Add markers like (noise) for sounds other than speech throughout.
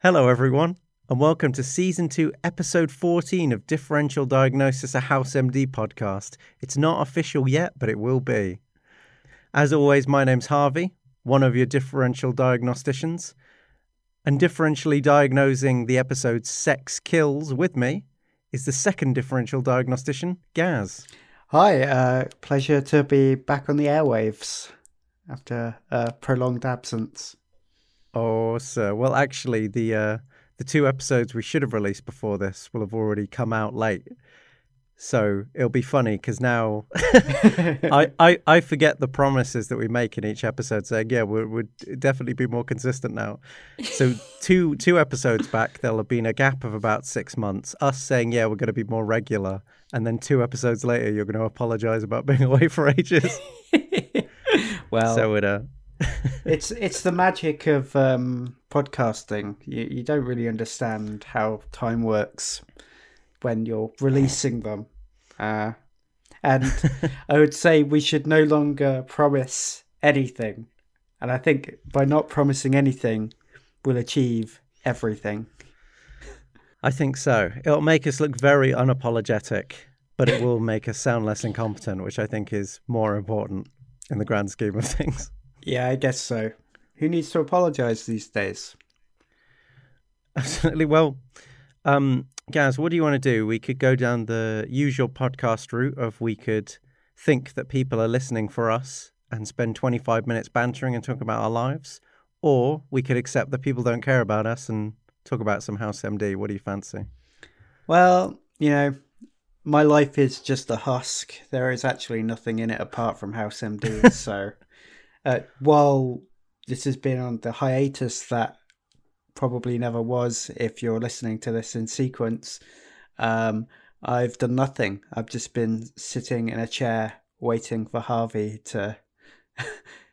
Hello, everyone, and welcome to season two, episode 14 of Differential Diagnosis, a House MD podcast. It's not official yet, but it will be. As always, my name's Harvey, one of your differential diagnosticians, and differentially diagnosing the episode Sex Kills with me is the second differential diagnostician, Gaz. Hi, uh, pleasure to be back on the airwaves after a prolonged absence. Oh, sir. Well, actually, the uh, the two episodes we should have released before this will have already come out late. So it'll be funny because now (laughs) I, I, I forget the promises that we make in each episode, saying, yeah, we'll, we'll definitely be more consistent now. So (laughs) two two episodes back, there'll have been a gap of about six months. Us saying, yeah, we're going to be more regular. And then two episodes later, you're going to apologize about being (laughs) away for ages. well, so it, uh, (laughs) it's it's the magic of um, podcasting. You you don't really understand how time works when you're releasing them, uh, and I would say we should no longer promise anything. And I think by not promising anything, we'll achieve everything. I think so. It'll make us look very unapologetic, but it will make us sound less incompetent, which I think is more important in the grand scheme of things. Yeah, I guess so. Who needs to apologize these days? (laughs) Absolutely. Well, um, Gaz, what do you want to do? We could go down the usual podcast route of we could think that people are listening for us and spend 25 minutes bantering and talk about our lives, or we could accept that people don't care about us and talk about some house MD. What do you fancy? Well, you know, my life is just a husk. There is actually nothing in it apart from house MD. so uh, while this has been on the hiatus that probably never was if you're listening to this in sequence, um, I've done nothing. I've just been sitting in a chair waiting for Harvey to (laughs)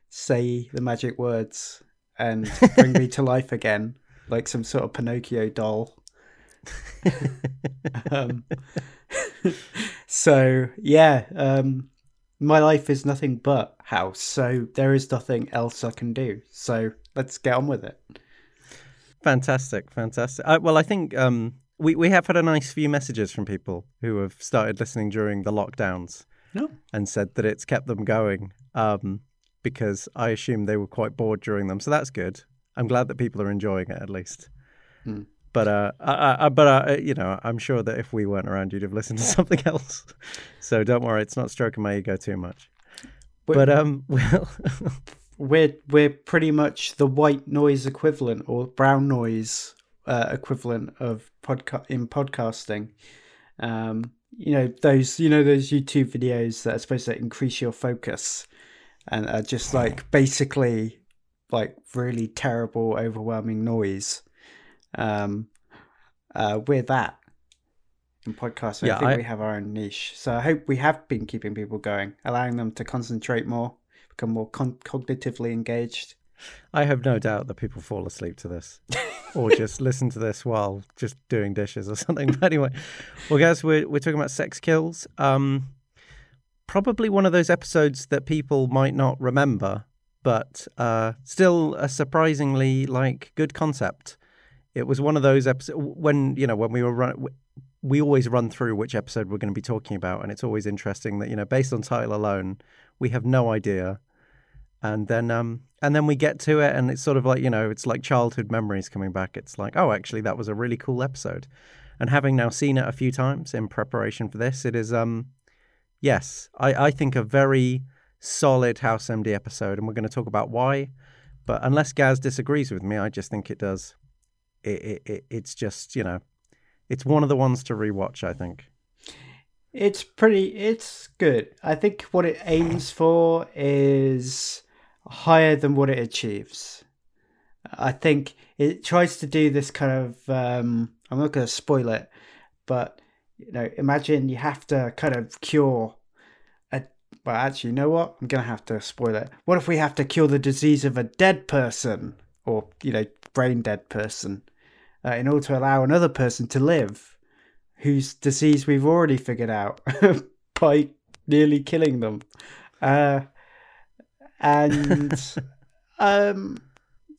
say the magic words and bring me to life again, like some sort of Pinocchio doll. (laughs) (laughs) um, so yeah, um, my life is nothing but house, so there is nothing else I can do. So let's get on with it. Fantastic, fantastic. Uh, well, I think um, we we have had a nice few messages from people who have started listening during the lockdowns, no. and said that it's kept them going. Um, because I assume they were quite bored during them, so that's good. I'm glad that people are enjoying it at least. Hmm. But uh, I, I, but uh, you know, I'm sure that if we weren't around, you'd have listened to (laughs) something else. so don't worry, it's not stroking my ego too much. We're, but um, (laughs) well, we're we're pretty much the white noise equivalent or brown noise uh, equivalent of podcast in podcasting. Um, you know those you know those YouTube videos that are supposed to increase your focus and are just like basically like really terrible, overwhelming noise um, uh, we're that in podcasting. Yeah, I think I... we have our own niche. So I hope we have been keeping people going, allowing them to concentrate more, become more con- cognitively engaged. I have no doubt that people fall asleep to this (laughs) or just listen to this while just doing dishes or (laughs) something. But anyway, well, guys, we're, we're talking about sex kills. Um, probably one of those episodes that people might not remember, but uh, still a surprisingly like good concept it was one of those episodes when you know when we were run, we always run through which episode we're going to be talking about, and it's always interesting that you know based on title alone, we have no idea, and then um and then we get to it, and it's sort of like you know it's like childhood memories coming back. It's like oh actually that was a really cool episode, and having now seen it a few times in preparation for this, it is um yes I I think a very solid House MD episode, and we're going to talk about why. But unless Gaz disagrees with me, I just think it does it, it, it's just you know, it's one of the ones to rewatch. I think it's pretty. It's good. I think what it aims for is higher than what it achieves. I think it tries to do this kind of. Um, I'm not going to spoil it, but you know, imagine you have to kind of cure a. Well, actually, you know what? I'm going to have to spoil it. What if we have to cure the disease of a dead person, or you know, brain dead person? Uh, in order to allow another person to live whose disease we've already figured out (laughs) by nearly killing them. Uh, and (laughs) um,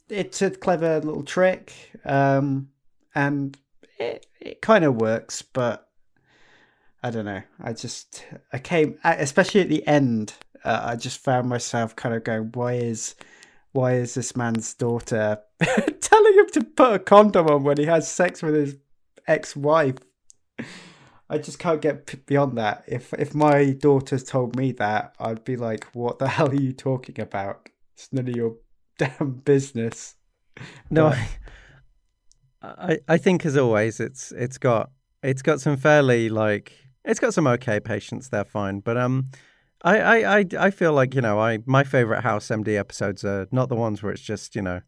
it's a clever little trick, um, and it it kind of works, but I don't know. I just I came especially at the end. Uh, I just found myself kind of going, why is why is this man's daughter (laughs) telling him to put a condom on when he has sex with his ex-wife? I just can't get beyond that. If if my daughter's told me that, I'd be like, "What the hell are you talking about? It's none of your (laughs) damn business." No, but... I I think as always, it's it's got it's got some fairly like it's got some okay patients. They're fine, but um, I, I, I, I feel like you know I my favorite House MD episodes are not the ones where it's just you know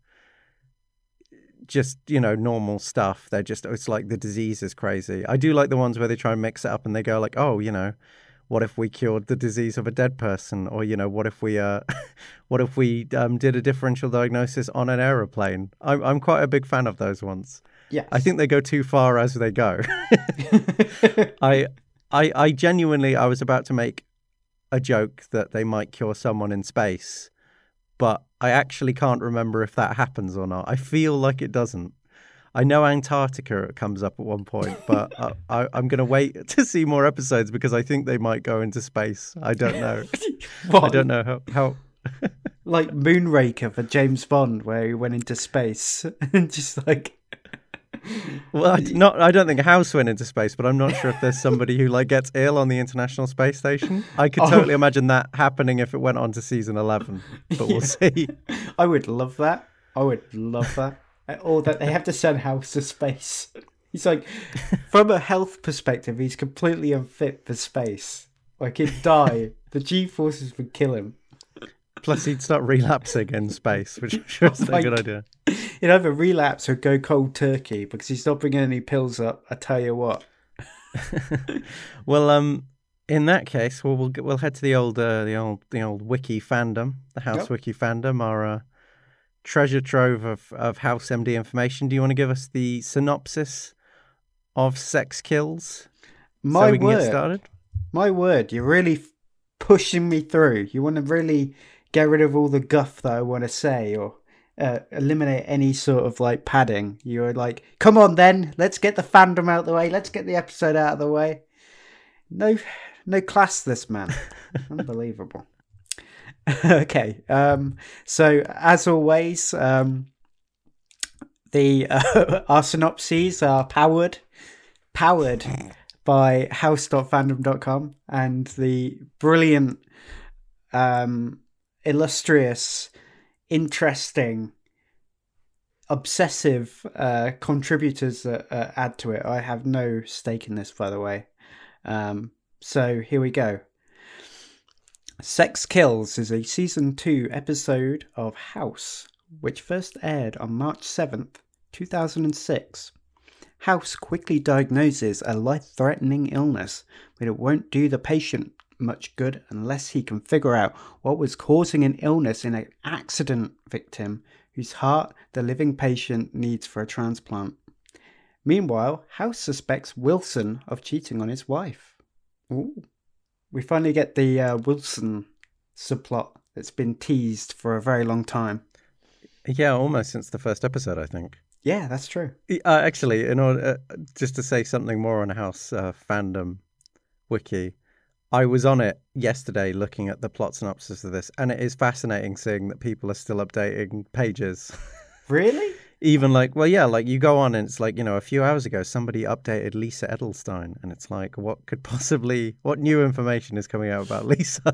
just you know normal stuff. They're just it's like the disease is crazy. I do like the ones where they try and mix it up and they go like, oh, you know, what if we cured the disease of a dead person, or you know, what if we uh, (laughs) what if we um, did a differential diagnosis on an aeroplane? I'm I'm quite a big fan of those ones. Yeah, I think they go too far as they go. (laughs) I I I genuinely I was about to make a joke that they might cure someone in space, but I actually can't remember if that happens or not. I feel like it doesn't. I know Antarctica comes up at one point, but (laughs) I, am going to wait (laughs) to see more episodes because I think they might go into space. I don't know. (laughs) I don't know how. how... like Moonraker for James Bond, where he went into space and just like well, I, not. I don't think House went into space, but I'm not sure if there's somebody who like gets ill on the International Space Station. I could oh. totally imagine that happening if it went on to season 11, but we'll (laughs) see. I would love that. I would love that. Uh, or that they have to send House to space. He's like, from a health perspective, he's completely unfit for space. Like he'd die. the G forces would kill him. Plus, he'd start relapsing in space, which I'm sure is a good idea. He'd either relapse or go cold turkey because he's not bringing any pills up. I tell you what. (laughs) well, um, in that case, well, we'll we'll head to the old uh, the old the old wiki fandom, the House yep. Wiki fandom, our uh, treasure trove of of House MD information. Do you want to give us the synopsis of Sex Kills? My so we word. get started. My word, you're really pushing me through. You want to really get rid of all the guff that I want to say or uh, eliminate any sort of like padding. You're like, come on then, let's get the fandom out of the way. Let's get the episode out of the way. No, no class, this man. (laughs) Unbelievable. (laughs) okay, um, so as always, um, the uh, (laughs) our synopses are powered, powered by house.fandom.com and the brilliant um, illustrious, interesting, obsessive uh, contributors that uh, add to it. I have no stake in this, by the way. Um, so here we go. Sex Kills is a season 2 episode of House, which first aired on March 7th, 2006. House quickly diagnoses a life threatening illness, but it won't do the patient much good unless he can figure out what was causing an illness in an accident victim whose heart the living patient needs for a transplant. Meanwhile, House suspects Wilson of cheating on his wife. Ooh. We finally get the uh, Wilson subplot that's been teased for a very long time. Yeah, almost since the first episode, I think. Yeah, that's true. Uh, actually, in order uh, just to say something more on House uh, fandom wiki, I was on it yesterday looking at the plot synopsis of this, and it is fascinating seeing that people are still updating pages. (laughs) Really? Even like, well, yeah, like you go on and it's like, you know, a few hours ago, somebody updated Lisa Edelstein, and it's like, what could possibly, what new information is coming out about Lisa (laughs)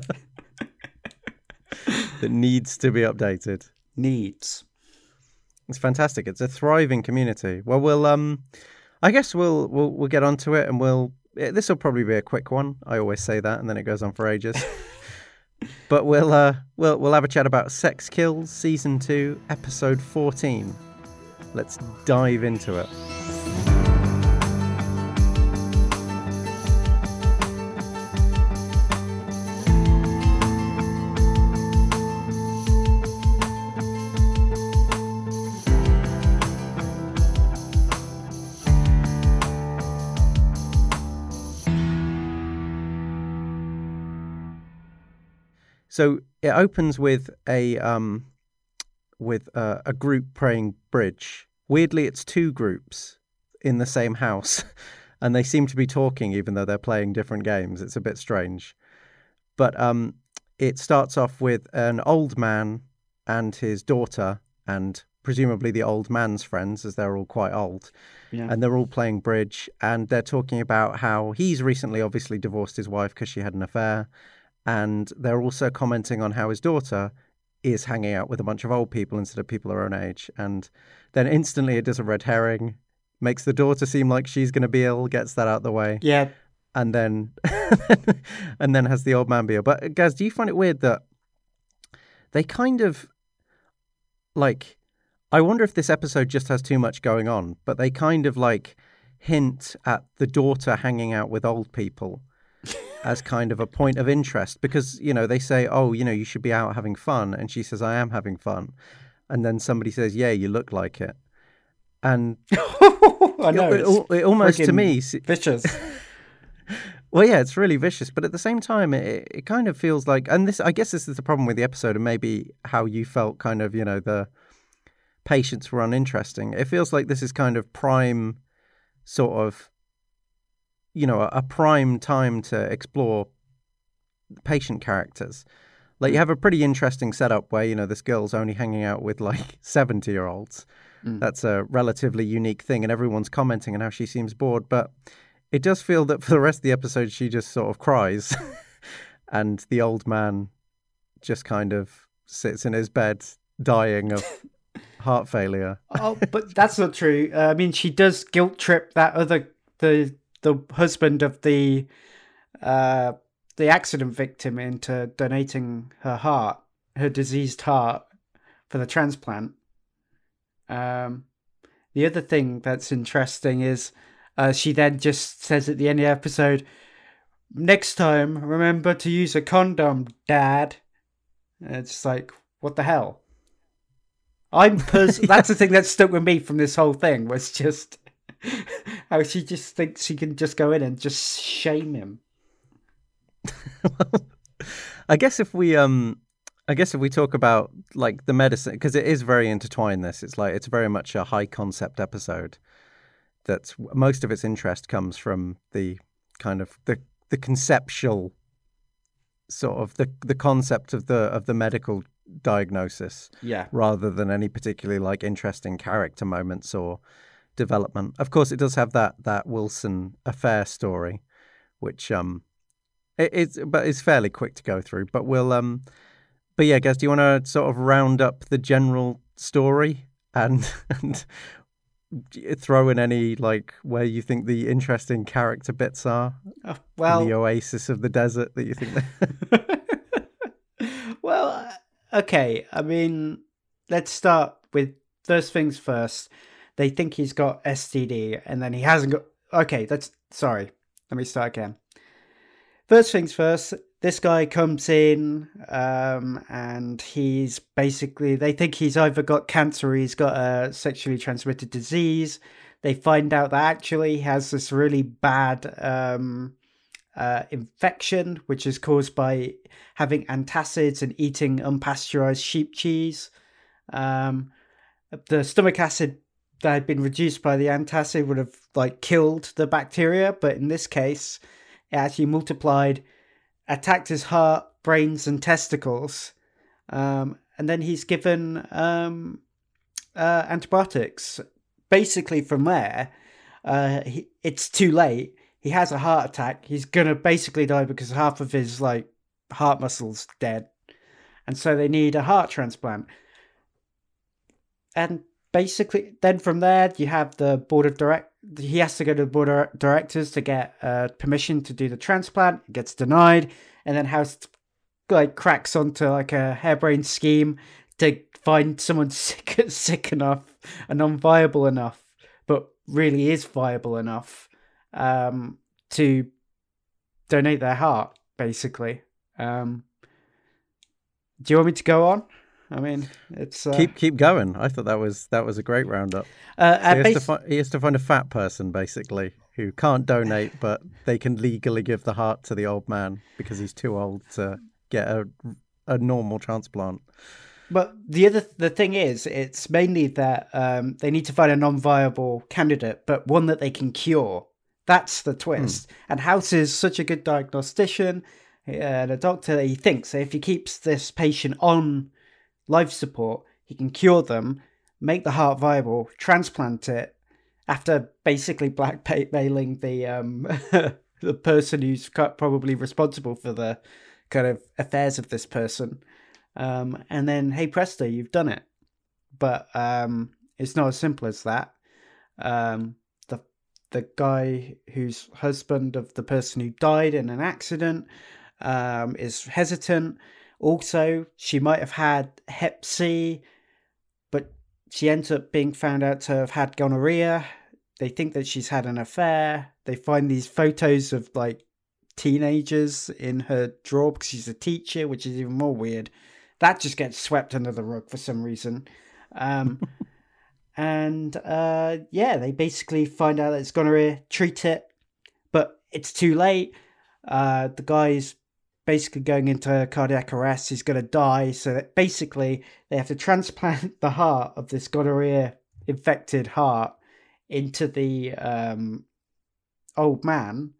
that needs to be updated? Needs. It's fantastic. It's a thriving community. Well, we'll, um, I guess we'll, we'll, we'll get onto it and we'll this will probably be a quick one. I always say that, and then it goes on for ages. (laughs) but we'll uh, we'll we'll have a chat about Sex Kills season two, episode fourteen. Let's dive into it. So it opens with a um, with uh, a group playing bridge. Weirdly, it's two groups in the same house, (laughs) and they seem to be talking even though they're playing different games. It's a bit strange. But um, it starts off with an old man and his daughter, and presumably the old man's friends, as they're all quite old. Yeah. And they're all playing bridge, and they're talking about how he's recently obviously divorced his wife because she had an affair. And they're also commenting on how his daughter is hanging out with a bunch of old people instead of people her own age. And then instantly it does a red herring, makes the daughter seem like she's going to be ill, gets that out the way Yeah. and then (laughs) and then has the old man be ill. But Gaz, do you find it weird that they kind of like I wonder if this episode just has too much going on, but they kind of like hint at the daughter hanging out with old people as kind of a point of interest because, you know, they say, "Oh, you know, you should be out having fun." And she says, "I am having fun." And then somebody says, "Yeah, you look like it." And (laughs) I know. it, it's it almost to me vicious. (laughs) (laughs) Well, yeah, it's really vicious, but at the same time, it, it kind of feels like, and this, I guess, this is the problem with the episode, and maybe how you felt, kind of, you know, the patients were uninteresting. It feels like this is kind of prime, sort of, you know, a, a prime time to explore patient characters. Like you have a pretty interesting setup where you know this girl's only hanging out with like (laughs) seventy year olds. Mm. That's a relatively unique thing, and everyone's commenting on how she seems bored, but it does feel that for the rest of the episode, she just sort of cries, (laughs) and the old man just kind of sits in his bed dying of (laughs) heart failure. oh, but that's not true. Uh, I mean, she does guilt trip that other the the husband of the uh the accident victim into donating her heart, her diseased heart, for the transplant. Um, the other thing that's interesting is uh, she then just says at the end of the episode, "Next time, remember to use a condom, Dad." And it's like, what the hell? I'm pers- that's the thing that stuck with me from this whole thing was just (laughs) how she just thinks she can just go in and just shame him. (laughs) I guess if we um I guess if we talk about like the medicine because it is very intertwined this it's like it's very much a high concept episode that's most of its interest comes from the kind of the the conceptual sort of the the concept of the of the medical diagnosis Yeah. rather than any particularly like interesting character moments or development. Of course, it does have that that Wilson affair story, which um, it, it's but it's fairly quick to go through. But we'll um, but yeah, guys, do you want to sort of round up the general story and (laughs) and throw in any like where you think the interesting character bits are Oh, in well, the oasis of the desert that you think? (laughs) Well, uh, okay. I mean, let's start with first things first. They think he's got STD, and then he hasn't got. Okay, that's sorry. Let me start again. First things first. This guy comes in, um, and he's basically. They think he's either got cancer, or he's got a sexually transmitted disease. They find out that actually he has this really bad um, uh, infection, which is caused by having antacids and eating unpasteurized sheep cheese. Um, the stomach acid that had been reduced by the antacid would have like killed the bacteria, but in this case, it actually multiplied, attacked his heart, brains, and testicles. Um, and then he's given um, uh, antibiotics. Basically, from there, uh, he, it's too late. He has a heart attack. He's gonna basically die because half of his like heart muscles dead, and so they need a heart transplant. And basically, then from there, you have the board of direct. He has to go to the board of directors to get uh, permission to do the transplant. It gets denied, and then House like cracks onto like a harebrained scheme to find someone (laughs) sick sick enough and non-viable enough, but really is viable enough um, to donate their heart. Basically, um, do you want me to go on? I mean, it's uh, keep keep going. I thought that was that was a great roundup. uh, So uh, he, has to fi- he has to find a fat person basically who can't donate, but they can legally give the heart to the old man because he's too old to get a a normal transplant. But the other the thing is, it's mainly that um, they need to find a non-viable candidate, but one that they can cure. That's the twist. And House is such a good diagnostician and a doctor that he thinks if he keeps this patient on life support, he can cure them, make the heart viable, transplant it after basically (laughs) blackmailing the um, (laughs) the person who's probably responsible for the kind of affairs of this person. Um, and then, hey presto, you've done it. But um, it's not as simple as that. Um, the the guy who's husband of the person who died in an accident um, is hesitant. Also, she might have had Hep C, but she ends up being found out to have had gonorrhea. They think that she's had an affair. They find these photos of like teenagers in her drawer because she's a teacher, which is even more weird. That just gets swept under the rug for some reason. Um, (laughs) and uh, yeah, they basically find out that it's gonorrhea, treat it, but it's too late. Uh, the guy's basically going into cardiac arrest. He's going to die. So that basically, they have to transplant (laughs) the heart of this gonorrhea infected heart into the um, old man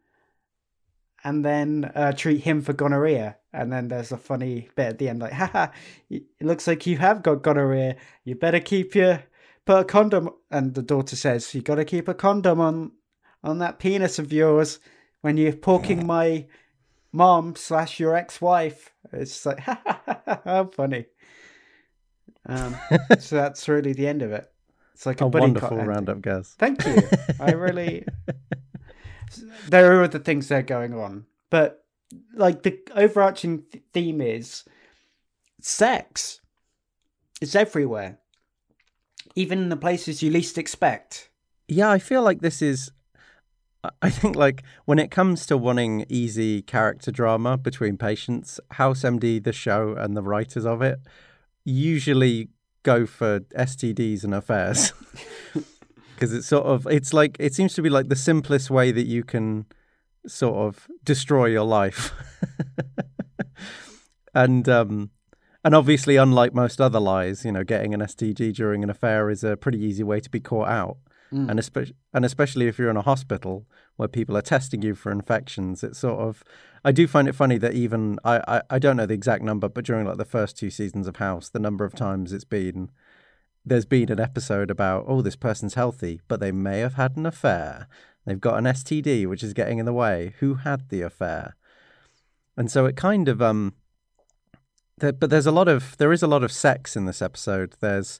and then uh, treat him for gonorrhea. And then there's a funny bit at the end, like, haha, it looks like you have got gonorrhea. You better keep your put a condom. And the daughter says, you got to keep a condom on on that penis of yours when you're poking my mom slash your ex-wife. It's like, (laughs) how funny. Um, (laughs) so that's really the end of it. It's like a, A wonderful roundup, guys. Thank you. I really. (laughs) there are other things that are going on, but like the overarching theme is sex. It's everywhere, even in the places you least expect. Yeah, I feel like this is. I- think like when it comes to wanting easy character drama between patients, House MD, the show, and the writers of it usually go for STDs and affairs (laughs) because it's sort of it's like it seems to be like the simplest way that you can sort of destroy your life, (laughs) and um, and obviously, unlike most other lies, you know, getting an STD during an affair is a pretty easy way to be caught out. Mm. And, espe- and especially if you're in a hospital where people are testing you for infections, it's sort of. I do find it funny that even I, I, I don't know the exact number, but during like the first two seasons of House, the number of times it's been there's been an episode about oh this person's healthy, but they may have had an affair. They've got an STD which is getting in the way. Who had the affair? And so it kind of um. There, but there's a lot of there is a lot of sex in this episode. There's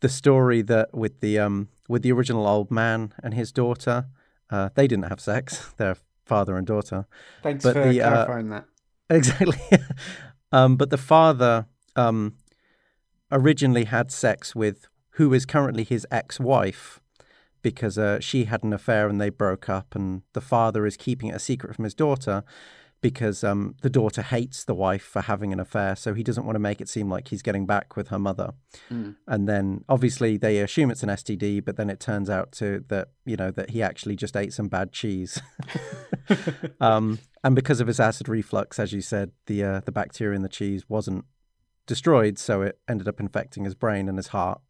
the story that with the um with the original old man and his daughter, uh, they didn't have sex. (laughs) They're father and daughter. Thanks But for the, uh, clarifying that. Exactly. (laughs) um, but the father um, originally had sex with who is currently his ex-wife because uh, she had an affair and they broke up, and the father is keeping it a secret from his daughter because um, the daughter hates the wife for having an affair, so he doesn't want to make it seem like he's getting back with her mother. Mm. And then obviously they assume it's an STD, but then it turns out to that you know that he actually just ate some bad cheese. (laughs) um, and because of his acid reflux, as you said, the uh, the bacteria in the cheese wasn't destroyed, so it ended up infecting his brain and his heart.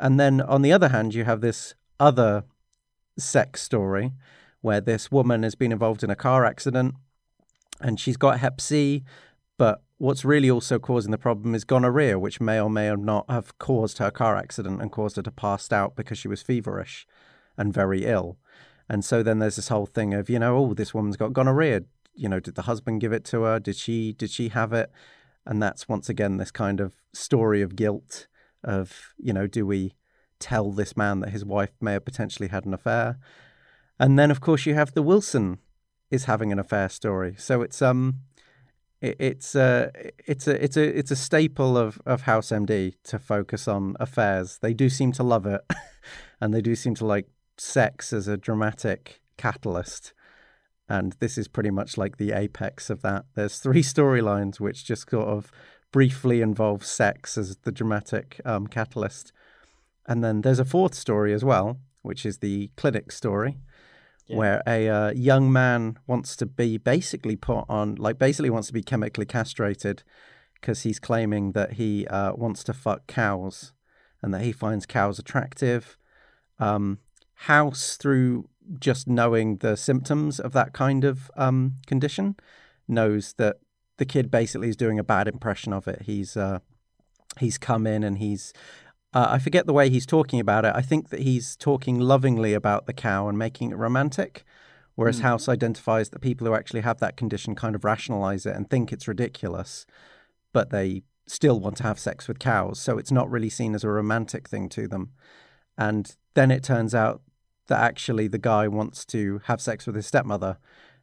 And then on the other hand, you have this other sex story where this woman has been involved in a car accident and she's got Hep C, but what's really also causing the problem is gonorrhea, which may or may not have caused her car accident and caused her to pass out because she was feverish and very ill. And so then there's this whole thing of, you know, oh, this woman's got gonorrhea. You know, did the husband give it to her? Did she did she have it? And that's once again this kind of story of guilt of, you know, do we tell this man that his wife may have potentially had an affair? And then of course you have the Wilson is having an affair story. So it's um it, it's a it's a it's a it's a staple of of House MD to focus on affairs. They do seem to love it, (laughs) and they do seem to like sex as a dramatic catalyst. And this is pretty much like the apex of that. There's three (laughs) storylines which just sort of briefly involve sex as the dramatic um, catalyst, and then there's a fourth story as well, which is the clinic story Yeah. where a uh, young man wants to be basically put on, like, basically wants to be chemically castrated because he's claiming that he uh, wants to fuck cows and that he finds cows attractive. Um, House, through just knowing the symptoms of that kind of um, condition, knows that the kid basically is doing a bad impression of it. He's uh, he's come in and he's uh, I forget the way he's talking about it. I think that he's talking lovingly about the cow and making it romantic, whereas mm. House identifies that people who actually have that condition kind of rationalize it and think it's ridiculous, but they still want to have sex with cows. So it's not really seen as a romantic thing to them. And then it turns out that actually the guy wants to have sex with his stepmother.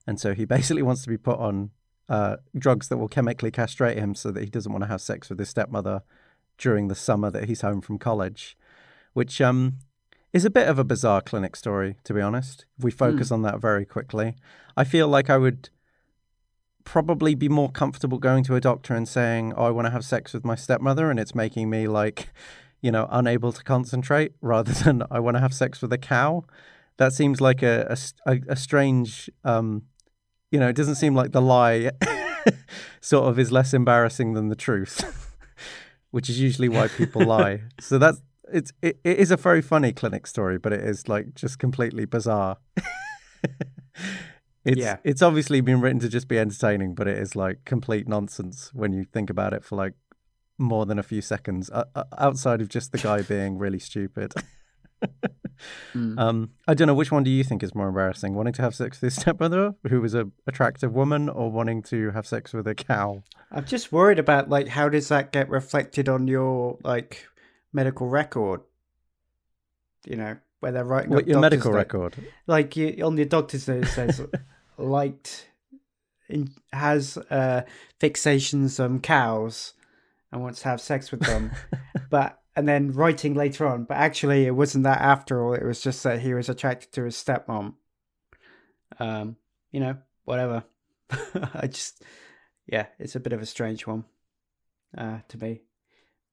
And so he (laughs) basically wants to be put on uh, drugs that will chemically castrate him so that he doesn't want to have sex with his stepmother during the summer that he's home from college, which um, is a bit of a bizarre clinic story, to be honest. If we focus mm. on that very quickly, I feel like I would probably be more comfortable going to a doctor and saying, "Oh, I want to have sex with my stepmother," and it's making me like, you know, unable to concentrate, (laughs) rather than I want to have sex with a cow. That seems like a a, a strange, um, you know, it doesn't seem like the lie (laughs) sort of is less embarrassing than the truth, (laughs) which is usually why people (laughs) lie. So that's it's it, it is a very funny clinic story, but it is like just completely bizarre. (laughs) It's yeah. it's obviously been written to just be entertaining, but it is like complete nonsense when you think about it for like more than a few seconds, uh, outside of just the guy being really stupid. (laughs) mm. um, I don't know which one do you think is more embarrassing: wanting to have sex with his stepmother, who was a attractive woman, or wanting to have sex with a cow? I'm just worried about like how does that get reflected on your like medical record? You know, where they're writing what, your medical note. record, like you, on your doctor's note says (laughs) liked in, has uh, fixations on cows and wants to have sex with them, (laughs) but and then writing later on, but actually it wasn't that after all. It was just that he was attracted to his stepmom. Um, you know, whatever. (laughs) I just, yeah, it's a bit of a strange one, uh, to me,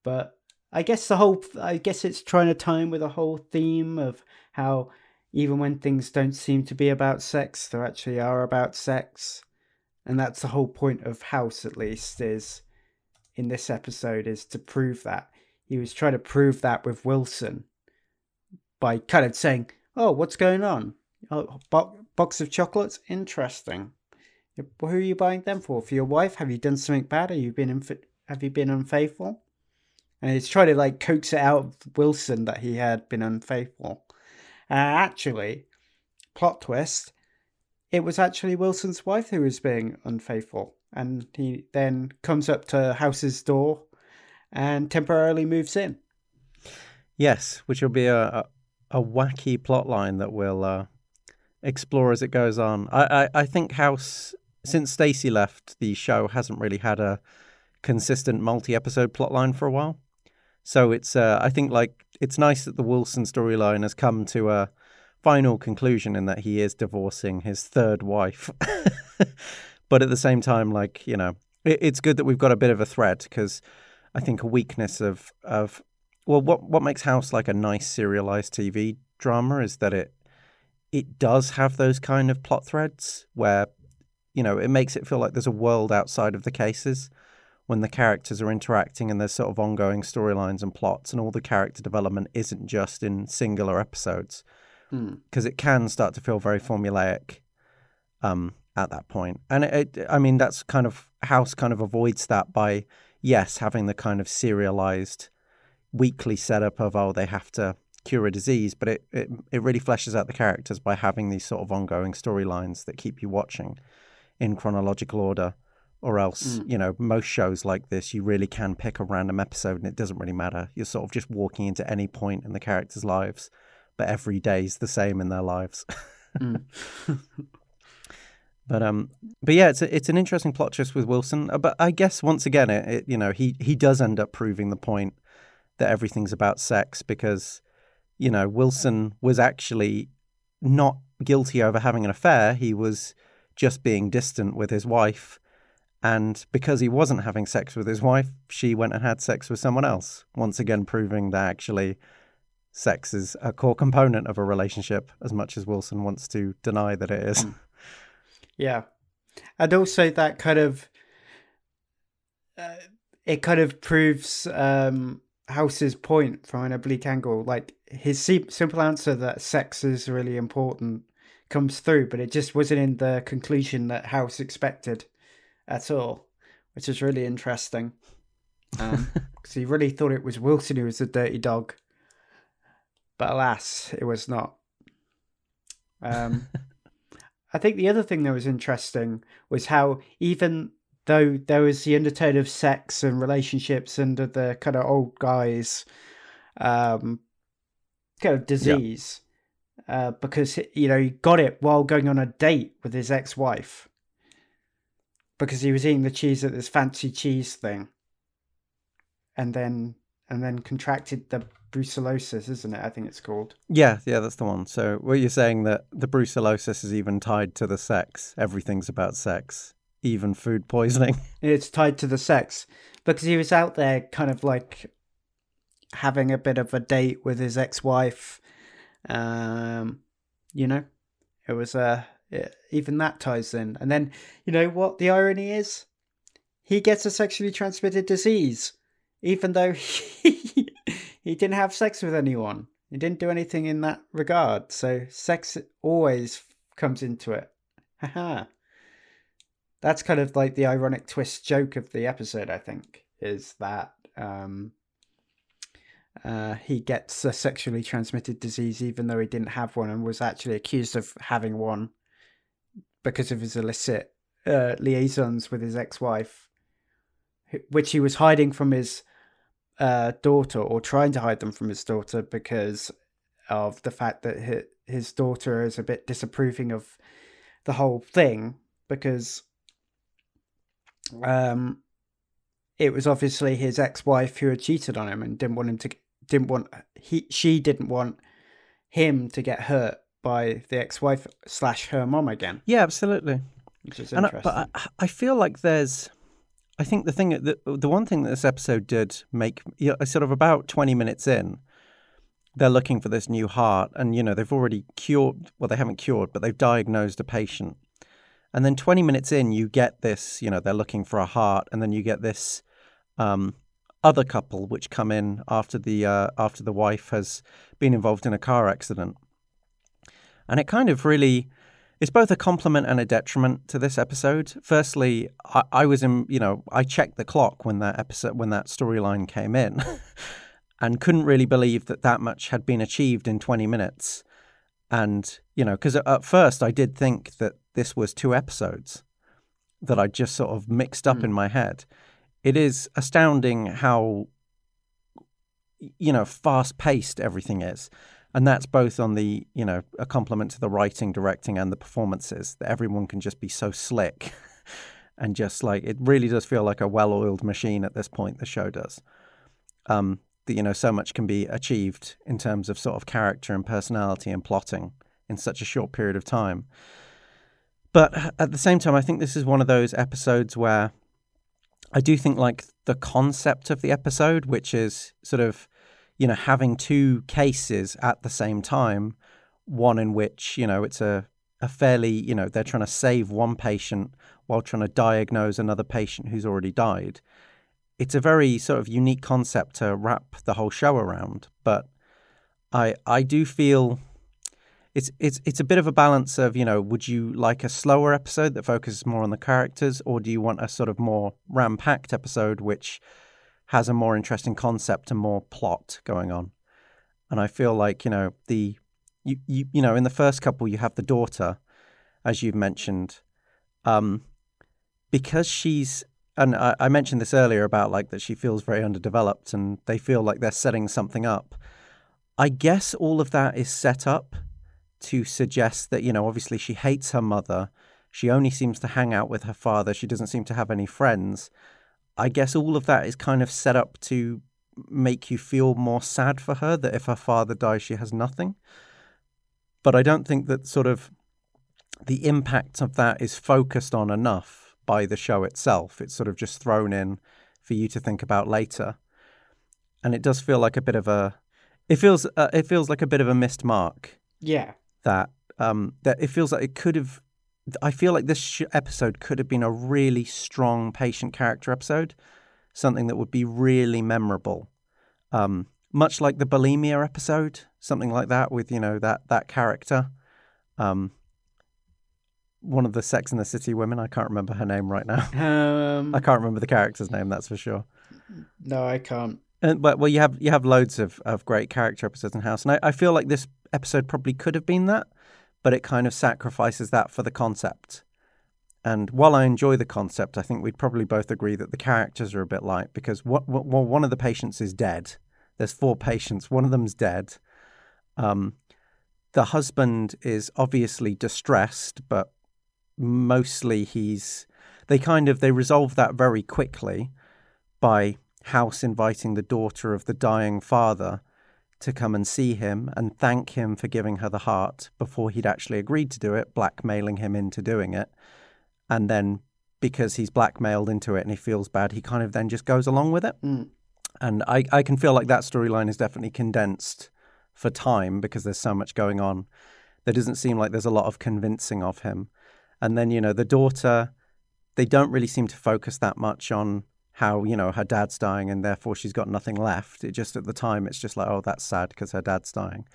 but I guess the whole, I guess it's trying to time with the whole theme of how even when things don't seem to be about sex, they actually are about sex. And that's the whole point of House, at least, is in this episode, is to prove that. He was trying to prove that with Wilson by kind of saying, Oh, what's going on? Oh, bo- box of chocolates? Interesting. Who are you buying them for? For your wife? Have you done something bad? Have you been inf- have you been unfaithful? And he's trying to like coax it out of Wilson that he had been unfaithful. Uh, actually, plot twist, it was actually Wilson's wife who was being unfaithful. And he then comes up to House's door and temporarily moves in. Yes, which will be a, a, wacky plot line that we'll uh, explore as it goes on. I, I, I think House, since Stacy left, the show hasn't really had a consistent multi episode plot line for a while. So it's uh, I think like it's nice that the Wilson storyline has come to a final conclusion in that he is divorcing his third wife. (laughs) but at the same time, like you know, it, it's good that we've got a bit of a thread because I think a weakness of of well, what what makes House like a nice serialized TV drama is that it it does have those kind of plot threads where you know it makes it feel like there's a world outside of the cases when the characters are interacting and there's sort of ongoing storylines and plots and all the character development isn't just in singular episodes because mm. it can start to feel very formulaic um, at that point and it, it, i mean that's kind of house kind of avoids that by yes having the kind of serialized weekly setup of oh they have to cure a disease but it, it, it really fleshes out the characters by having these sort of ongoing storylines that keep you watching in chronological order or else mm. you know most shows like this you really can pick a random episode and it doesn't really matter you're sort of just walking into any point in the characters lives but every day's the same in their lives mm. (laughs) but um but yeah it's a, it's an interesting plot twist with wilson uh, but i guess once again it, it, you know he he does end up proving the point that everything's about sex because you know wilson was actually not guilty over having an affair he was just being distant with his wife and because he wasn't having sex with his wife, she went and had sex with someone else. Once again, proving that actually sex is a core component of a relationship, as much as Wilson wants to deny that it is. Yeah. And also that kind of. Uh, it kind of proves um, House's point from an oblique angle. Like his simple answer that sex is really important comes through, but it just wasn't in the conclusion that House expected at all, which is really interesting. Because um, (laughs) he really thought it was Wilson who was the dirty dog, but alas, it was not. Um, (laughs) I think the other thing that was interesting was how even though there was the undertone of sex and relationships under the kind of old guys, um, kind of disease, uh, because you know he got it while going on a date with his ex-wife. Because he was eating the cheese at this fancy cheese thing, and then and then contracted the brucellosis, isn't it? I think it's called. Yeah, yeah, that's the one. So, were you're saying that the brucellosis is even tied to the sex? Everything's about sex, even food poisoning. (laughs) It's tied to the sex because he was out there, kind of like having a bit of a date with his ex-wife. Um, you know, it was uh, even that ties in. And then, you know what the irony is? He gets a sexually transmitted disease, even though (laughs) he he didn't have sex with anyone. He didn't do anything in that regard. So sex always comes into it. (laughs) Haha. That's kind of like the ironic twist joke of the episode, I think, is that um, uh, he gets a sexually transmitted disease even though he didn't have one and was actually accused of having one because of his illicit uh, liaisons with his ex wife, which he was hiding from his uh, daughter or trying to hide them from his daughter because of the fact that his daughter is a bit disapproving of the whole thing because um it was obviously his ex-wife who had cheated on him and didn't want him to didn't want he she didn't want him to get hurt by the ex-wife slash her mom again yeah absolutely which is interesting. I, but I, I feel like there's I think the thing the the one thing that this episode did make you know, sort of about twenty minutes in, they're looking for this new heart, and you know they've already cured. Well, they haven't cured, but they've diagnosed a patient, and then twenty minutes in, you get this. You know, they're looking for a heart, and then you get this um, other couple which come in after the uh, after the wife has been involved in a car accident, and it kind of really it's both a compliment and a detriment to this episode. Firstly, I, I was in, you know, I checked the clock when that episode, when that storyline came in, (laughs) and couldn't really believe that that much had been achieved in 20 minutes. And, you know, because at first I did think that this was two episodes that I just sort of mixed up mm. in my head. It is astounding how, you know, fast paced everything is and that's both on the you know a compliment to the writing directing and the performances that everyone can just be so slick (laughs) and just like it really does feel like a well-oiled machine at this point the show does. Um that you know so much can be achieved in terms of sort of character and personality and plotting in such a short period of time. But at the same time i think this is one of those episodes where i do think like the concept of the episode which is sort of you know, having two cases at the same time, one in which, you know, it's a, a fairly, you know, they're trying to save one patient while trying to diagnose another patient who's already died. It's a very sort of unique concept to wrap the whole show around, but I I do feel it's it's it's a bit of a balance of you know would you like a slower episode that focuses more on the characters or do you want a sort of more ram packed episode which has a more interesting concept and more plot going on. And I feel like, you know, the you you, you know, in the first couple you have the daughter, as you've mentioned, um, because she's and I, I mentioned this earlier about like that she feels very underdeveloped and they feel like they're setting something up. I guess all of that is set up to suggest that, you know, obviously she hates her mother. She only seems to hang out with her father. She doesn't seem to have any friends. I guess all of that is kind of set up to make you feel more sad for her that if her father dies, she has nothing. But I don't think that sort of the impact of that is focused on enough by the show itself. It's sort of just thrown in for you to think about later. And it does feel like a bit of a it feels uh, it feels like a bit of a missed mark. Yeah. That um that it feels like it could have I feel like this sh- episode could have been a really strong patient character episode. something that would be really memorable. Um, much like the bulimia episode, something like that with, you know, that that character. Um, one of the Sex and the City women. I can't remember her name right now. Um, I can't remember the character's name. That's for sure. no, I can't. And, but well, you have you have loads of, of great character episodes in House, and I, I feel like this episode probably could have been that, but it kind of sacrifices that for the concept. And while I enjoy the concept, I think we'd probably both agree that the characters are a bit light because what, what well, one of the patients is dead. There's four patients. One of them's dead. Um, the husband is obviously distressed, but mostly he's. They kind of they resolve that very quickly by House inviting the daughter of the dying father to come and see him and thank him for giving her the heart before he'd actually agreed to do it, blackmailing him into doing it. And then because he's blackmailed into it and he feels bad, he kind of then just goes along with it. Mm. And I, I can feel like that storyline is definitely condensed for time because there's so much going on. There doesn't seem like there's a lot of convincing of him. And then, you know, the daughter, they don't really seem to focus that much on how you know her dad's dying and therefore she's got nothing left. It just at the time it's just like oh that's sad because her dad's dying.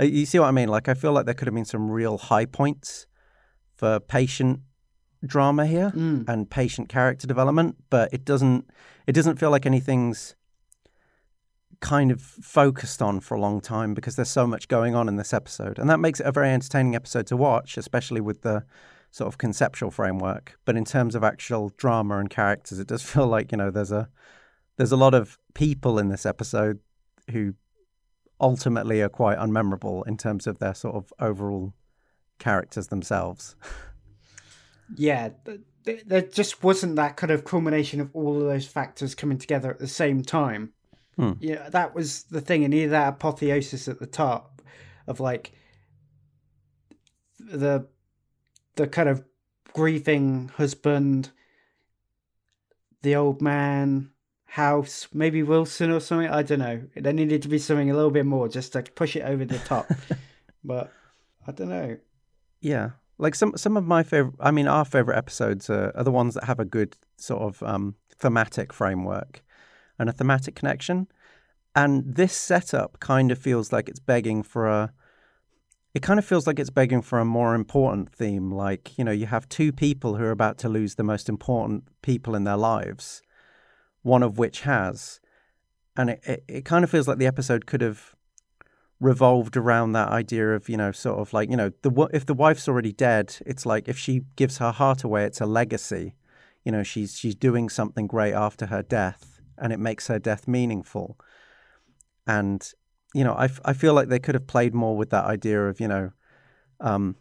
Uh, you see what I mean? Like I feel like there could have been some real high points for patient drama here Mm. and patient character development, but it doesn't it doesn't feel like anything's kind of focused on for a long time because there's so much going on in this episode. And that makes it a very entertaining episode to watch, especially with the sort of conceptual framework. But in terms of actual drama and characters, it does (laughs) feel like, you know, there's a there's a lot of people in this episode who ultimately are quite unmemorable in terms of their sort of overall characters themselves. Yeah, th- th- there just wasn't that kind of culmination of all of those factors coming together at the same time. Hmm. Yeah, that was the thing. And either that apotheosis at the top of like the the kind of grieving husband, the old man, house, maybe Wilson or something. I don't know. There needed to be something a little bit more just to push it over the top. (laughs) but I don't know. Yeah. Like some some of my favorite, I mean, our favorite episodes are, are the ones that have a good sort of um, thematic framework and a thematic connection. And this setup kind of feels like it's begging for a. It kind of feels like it's begging for a more important theme. Like you know, you have two people who are about to lose the most important people in their lives, one of which has, and it it, it kind of feels like the episode could have revolved around that idea of you know sort of like you know the if the wife's already dead it's like if she gives her heart away it's a legacy you know she's she's doing something great after her death and it makes her death meaningful and you know I, f- I feel like they could have played more with that idea of you know um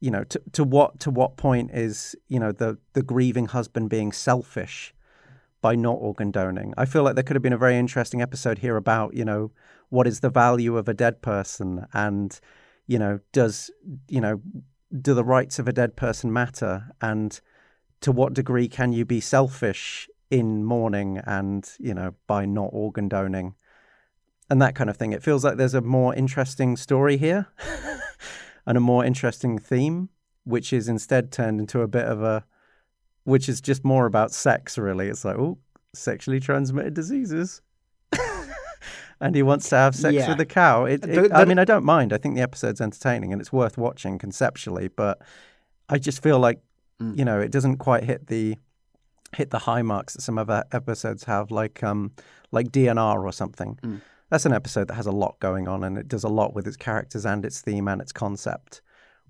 you know to to what to what point is you know the the grieving husband being selfish by not organ donating. I feel like there could have been a very interesting episode here about, you know, what is the value of a dead person and, you know, does, you know, do the rights of a dead person matter and to what degree can you be selfish in mourning and, you know, by not organ donating and that kind of thing. It feels like there's a more interesting story here (laughs) and a more interesting theme, which is instead turned into a bit of a which is just more about sex, really. It's like, oh, sexually transmitted diseases. (laughs) and he wants to have sex Yeah. with a cow. It, it- The- I mean, I don't mind. I think the episode's entertaining and it's worth watching conceptually, but I just feel like, Mm. you know, it doesn't quite hit the hit the high marks that some other episodes have, like um, like DNR or something. Mm. That's an episode that has a lot going on and it does a lot with its characters and its theme and its concept.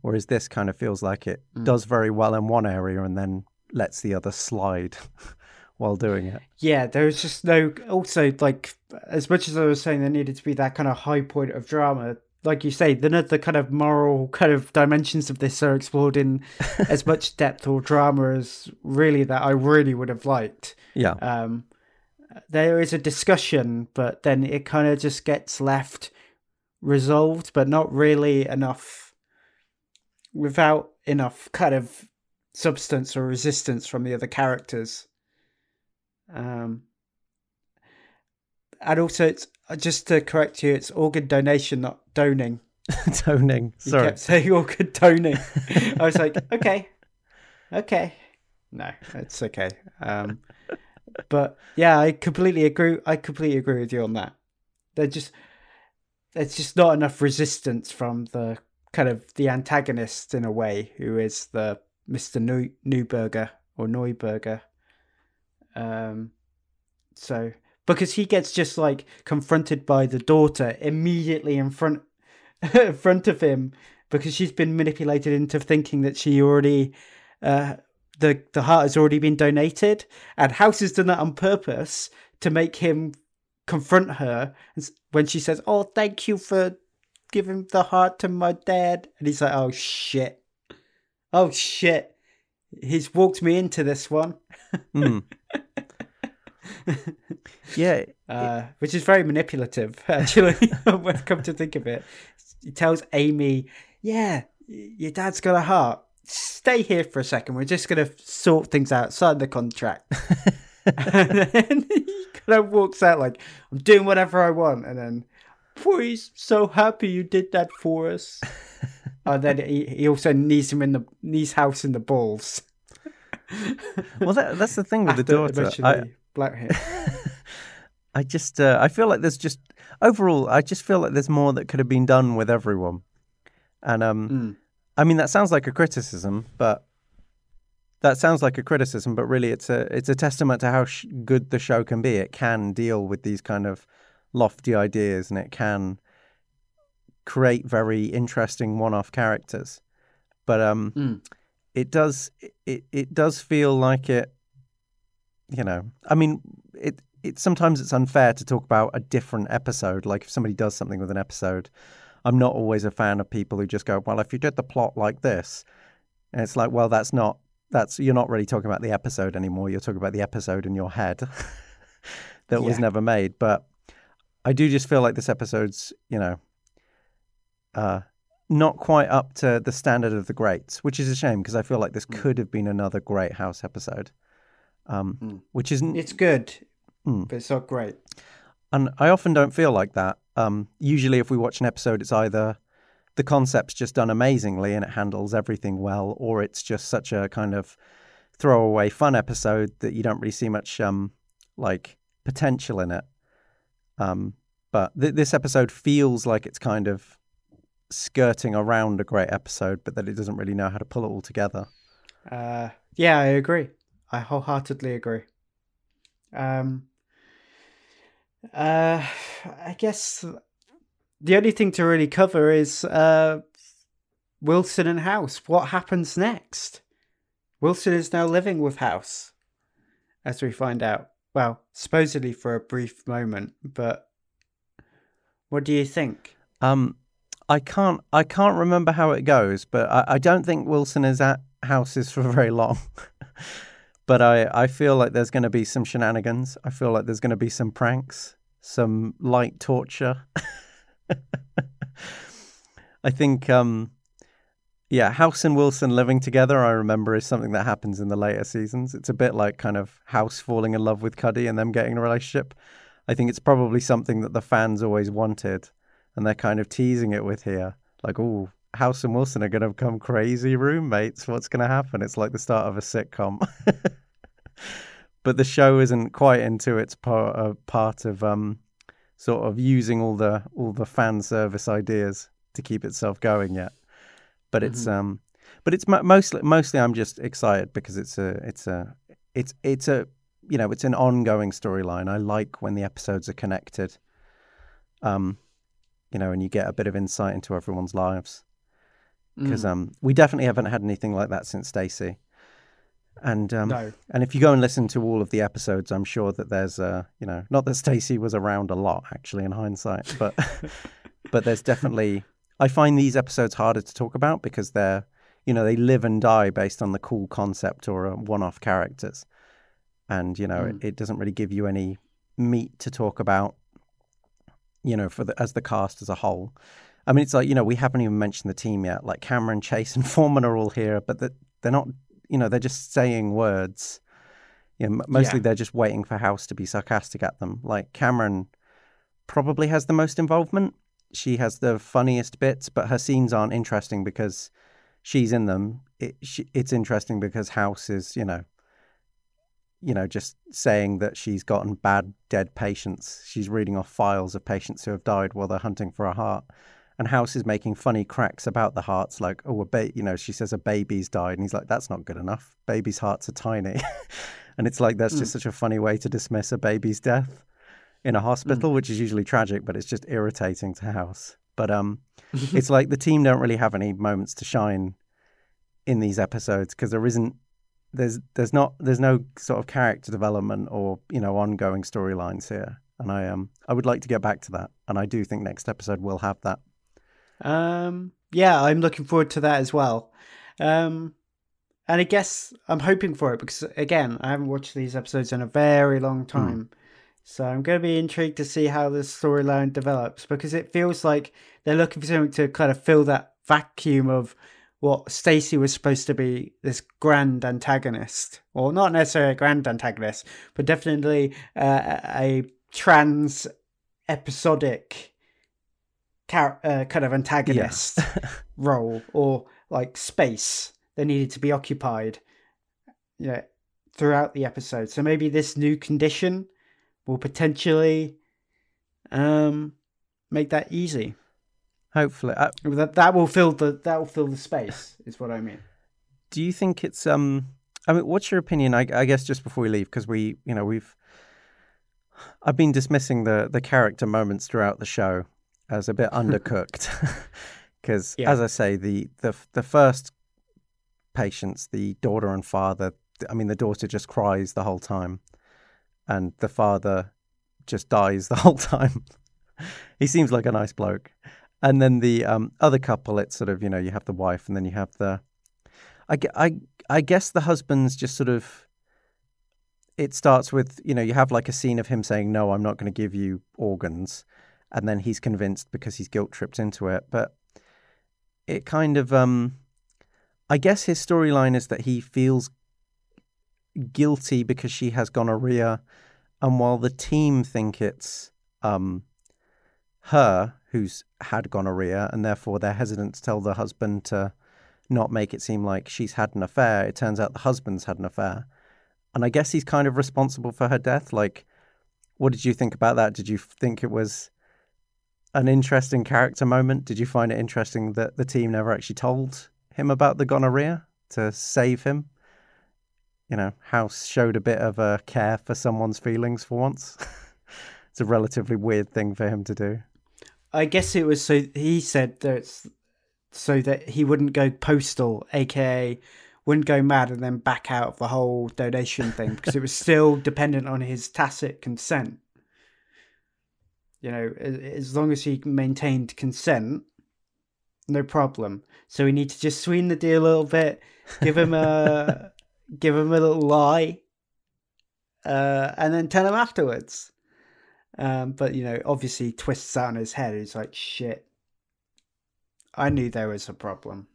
Whereas this kind of feels like it Mm. does very well in one area and then lets the other slide (laughs) while doing it. Yeah, there was just no. Also, like as much as I was saying, there needed to be that kind of high point of drama. Like you say, none of the kind of moral kind of dimensions of this are explored in (laughs) as much depth or drama as really that I really would have liked. Yeah. Um, there is a discussion, but then it kind of just gets left resolved, but not really enough without enough kind of substance or resistance from the other characters. Um, and also, it's just to correct you, it's organ donation, not doning. (laughs) Toning. You Sorry. kept saying organ doning. (laughs) I was like, okay, okay, no, it's okay. Um, but yeah, I completely agree. I completely agree with you on that. They're just there's just not enough resistance from the kind of the antagonist in a way, who is the Mister New- Newberger or Neuberger. Um, so because he gets just like confronted by the daughter immediately in front (laughs) in front of him because she's been manipulated into thinking that she already uh, the the heart has already been donated and House has done that on purpose to make him confront her when she says oh thank you for giving the heart to my dad and he's like oh shit oh shit he's walked me into this one Mm. (laughs) yeah, uh, which is very manipulative, (laughs) actually, when I come to think of it. He tells Amy, Yeah, your dad's got a heart. Stay here for a second. We're just going to sort things out, sign the contract. (laughs) and then he kind of walks out like, I'm doing whatever I want. And then, please, so happy you did that for us. (laughs) and then he, he also knees him in the knees house in the balls. well, that, that's the thing with the daughter. I, black hair. (laughs) I just, uh, I feel like there's just overall, I just feel like there's more that could have been done with everyone. And um, Mm. I mean, that sounds like a criticism, but that sounds like a criticism, but really, it's a it's a testament to how sh- good the show can be. It can deal with these kind of lofty ideas, and it can create very interesting one-off characters. But um, Mm. it does it it does feel like it. You know, I mean, it it sometimes it's unfair to talk about a different episode. Like if somebody does something with an episode, I'm not always a fan of people who just go, "Well, if you did the plot like this," and it's like, "Well, that's not that's you're not really talking about the episode anymore. You're talking about the episode in your head (laughs) that was never made." But I do just feel like this episode's, you know, uh, not quite up to the standard of the greats, which is a shame because I feel like this Mm. could have been another great House episode. Um, Mm. Which isn't It's good, Mm. but it's not great. And I often don't feel like that. Um, usually, if we watch an episode, it's either the concept's just done amazingly and it handles everything well, or it's just such a kind of throwaway fun episode that you don't really see much um, like potential in it. Um, but th- this episode feels like it's kind of skirting around a great episode, but that it doesn't really know how to pull it all together. Uh, yeah, I agree. I wholeheartedly agree. Um, uh, I guess the only thing to really cover is uh, Wilson and House. What happens next? Wilson is now living with House, as we find out. Well, supposedly for a brief moment, but what do you think? Um, I can't I can't remember how it goes, but I, I don't think Wilson is at House's for very long. (laughs) but I, I feel like there's going to be some shenanigans. I feel like there's going to be some pranks, some light torture. (laughs) I think, um, yeah, House and Wilson living together, I remember, is something that happens in the later seasons. It's a bit like kind of House falling in love with Cuddy and them getting a relationship. I think it's probably something that the fans always wanted and they're kind of teasing it with here. Like, oh, House and Wilson are going to become crazy roommates. What's going to happen? It's like the start of a sitcom. (laughs) but the show isn't quite into its part, uh, part of um, sort of using all the all the fan service ideas to keep itself going yet. But it's um, but it's mo- mostly mostly I'm just excited because it's a it's a it's it's a you know it's an ongoing storyline. I like when the episodes are connected. Um, you know, and you get a bit of insight into everyone's lives because Mm. um, we definitely haven't had anything like that since Stacy. And um, no. and if you go and listen to all of the episodes, I'm sure that there's uh, you know, not that Stacy was around a lot actually in hindsight, but (laughs) but there's definitely I find these episodes harder to talk about because they're you know they live and die based on the cool concept or uh, one-off characters, and you know Mm. it, it doesn't really give you any meat to talk about. You know, for the as the cast as a whole. I mean, it's like you know we haven't even mentioned the team yet. Like Cameron, Chase, and (laughs) Foreman are all here, but that they're not. You know, they're just saying words. You know, m- mostly Yeah. they're just waiting for House to be sarcastic at them. Like Cameron probably has the most involvement. She has the funniest bits, but her scenes aren't interesting because she's in them. It, she, it's interesting because House is, you know, you know, just saying that she's gotten bad dead patients. She's reading off files of patients who have died while they're hunting for a heart. And House is making funny cracks about the hearts, like, oh, a ba-, you know, she says a baby's died, and he's like, that's not good enough. Babies' hearts are tiny, (laughs) and it's like that's mm. just such a funny way to dismiss a baby's death in a hospital, mm. which is usually tragic, but it's just irritating to House. But um, (laughs) it's like the team don't really have any moments to shine in these episodes because there isn't there's there's not there's no sort of character development or you know ongoing storylines here and i um i would like to get back to that and i do think next episode will have that um yeah i'm looking forward to that as well um and i guess i'm hoping for it because again i haven't watched these episodes in a very long hmm. time mm. so i'm going to be intrigued to see how this storyline develops because it feels like they're looking for something to kind of fill that vacuum of what Stacy was supposed to be this grand antagonist, or not necessarily a grand antagonist, but definitely uh, a trans episodic car- uh, kind of antagonist yeah. (laughs) role, or like space that needed to be occupied, you know, throughout the episode. So maybe this new condition will potentially um, make that easy. Hopefully, uh, that that will fill the that will fill the space. is what I mean. Do you think it's um? I mean, what's your opinion? I, I guess just before we leave, because we, you know, we've. I've been dismissing the the character moments throughout the show as a bit (laughs) undercooked, (laughs) because yeah. as I say, the the the first patients, the daughter and father. I mean, the daughter just cries the whole time, and the father just dies (laughs) the whole time. he seems like a nice bloke. And then the um, other couple, it's sort of, you know, you have the wife and then you have the. I, I, I guess the husband's just sort of. It starts with, you know, you have like a scene of him saying, no, I'm not going to give you organs. And then he's convinced because he's guilt tripped into it. But it kind of. um I guess his storyline is that he feels guilty because she has gonorrhea, and while the team think it's um, her who's had gonorrhea, and therefore they're hesitant to tell the husband to not make it seem like she's had an affair. It turns out the husband's had an affair. And I guess he's kind of responsible for her death. Like, what did you think about that? Did you think it was an interesting character moment? Did you find it interesting that the team never actually told him about the gonorrhea to save him? You know, House showed a bit of a care for someone's feelings for once. (laughs) it's a relatively weird thing for him to do. I guess it was so he said that so that he wouldn't go postal, aka wouldn't go mad and then back out of the whole donation thing because it was (laughs) still dependent on his tacit consent. You know, as long as he maintained consent, no problem. So we need to just sweeten the deal a little bit, give him a (laughs) give him a little lie, uh, and then tell him afterwards. Um, but you know, obviously twists out in his head. He's like, "Shit, I knew there was a problem.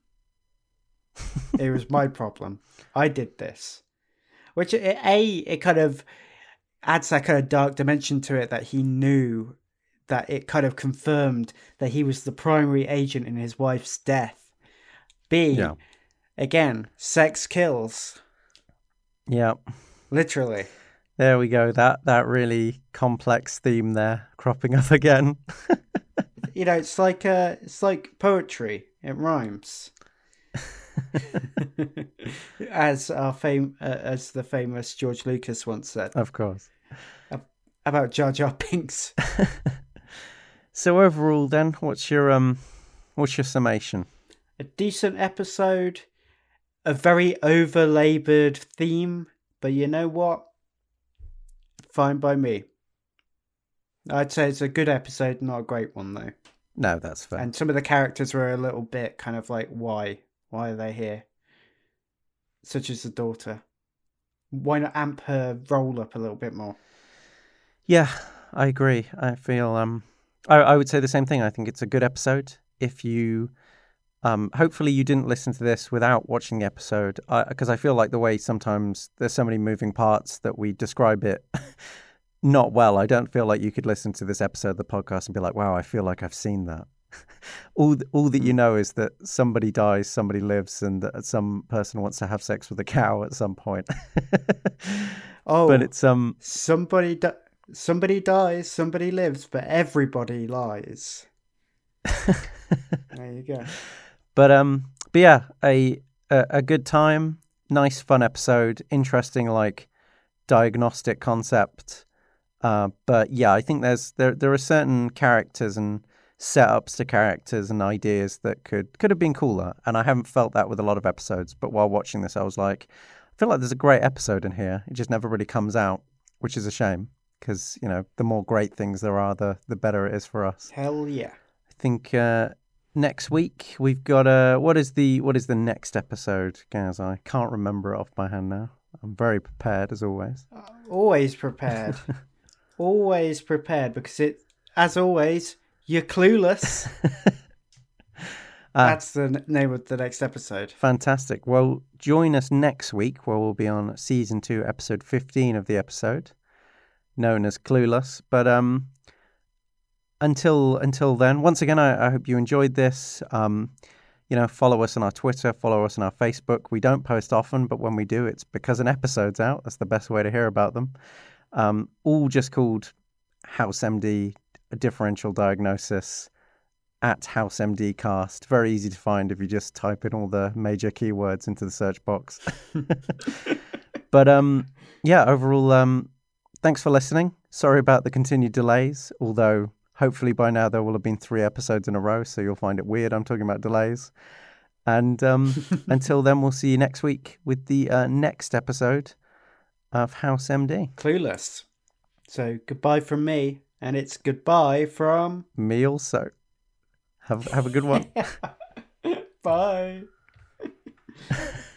it was my (laughs) problem. I did this." Which a it kind of adds that kind of dark dimension to it that he knew that it kind of confirmed that he was the primary agent in his wife's death. B, yeah. again, sex kills. Yeah. Literally. There we go. That that really complex theme there cropping up again. (laughs) you know, it's like uh, it's like poetry. It rhymes. (laughs) as our fame, uh, as the famous George Lucas once said. Of course. About Jar Jar Binks. (laughs) so overall, then, what's your um, what's your summation? A decent episode, a very over laboured theme, but you know what? fine by me. I'd say it's a good episode, not a great one though. No, that's fair. And some of the characters were a little bit kind of like, why? Why are they here? Such as the daughter. Why not amp her role up a little bit more? Yeah, I agree. I feel um I, I would say the same thing. I think it's a good episode. If you um, hopefully, you didn't listen to this without watching the episode, because uh, I feel like the way sometimes there's so many moving parts that we describe it (laughs) not well. I don't feel like you could listen to this episode of the podcast and be like, "Wow, I feel like I've seen that." (laughs) all all that you know is that somebody dies, somebody lives, and that some person wants to have sex with a cow at some point. (laughs) Oh, but it's um somebody di- somebody dies, somebody lives, but everybody lies. there you go. (laughs) But um, but yeah, a, a a good time, nice fun episode, interesting like diagnostic concept. Uh, but yeah, I think there's there there are certain characters and setups to characters and ideas that could could have been cooler, and I haven't felt that with a lot of episodes. But while watching this, I was like, I feel like there's a great episode in here. It just never really comes out, which is a shame because you know the more great things there are, the the better it is for us. Hell yeah. I think uh, next week we've got a what is the what is the next episode, Gaz? I can't remember it off by hand now. I'm very prepared as always. Uh, always prepared. (laughs) always prepared because it, as always, you're clueless. (laughs) Uh, That's the n- name of the next episode. Fantastic. Well, join us next week where we'll be on season two, episode 15 of the episode, known as Clueless. But um, until until then, once again, I, I hope you enjoyed this. Um, you know, follow us on our Twitter, follow us on our Facebook. We don't post often, but when we do, it's because an episode's out. That's the best way to hear about them. Um, all just called House MD Differential Diagnosis at House MD Cast. Very easy to find if you just type in all the major keywords into the search box. (laughs) (laughs) but um, yeah, overall, um, thanks for listening. Sorry about the continued delays, although hopefully by now there will have been three episodes in a row, so you'll find it weird. I'm talking about delays. And um, (laughs) until then, we'll see you next week with the uh, next episode of House MD. Clueless. So goodbye from me, and it's goodbye from. Me also. Have have a good one. (laughs) Bye. (laughs)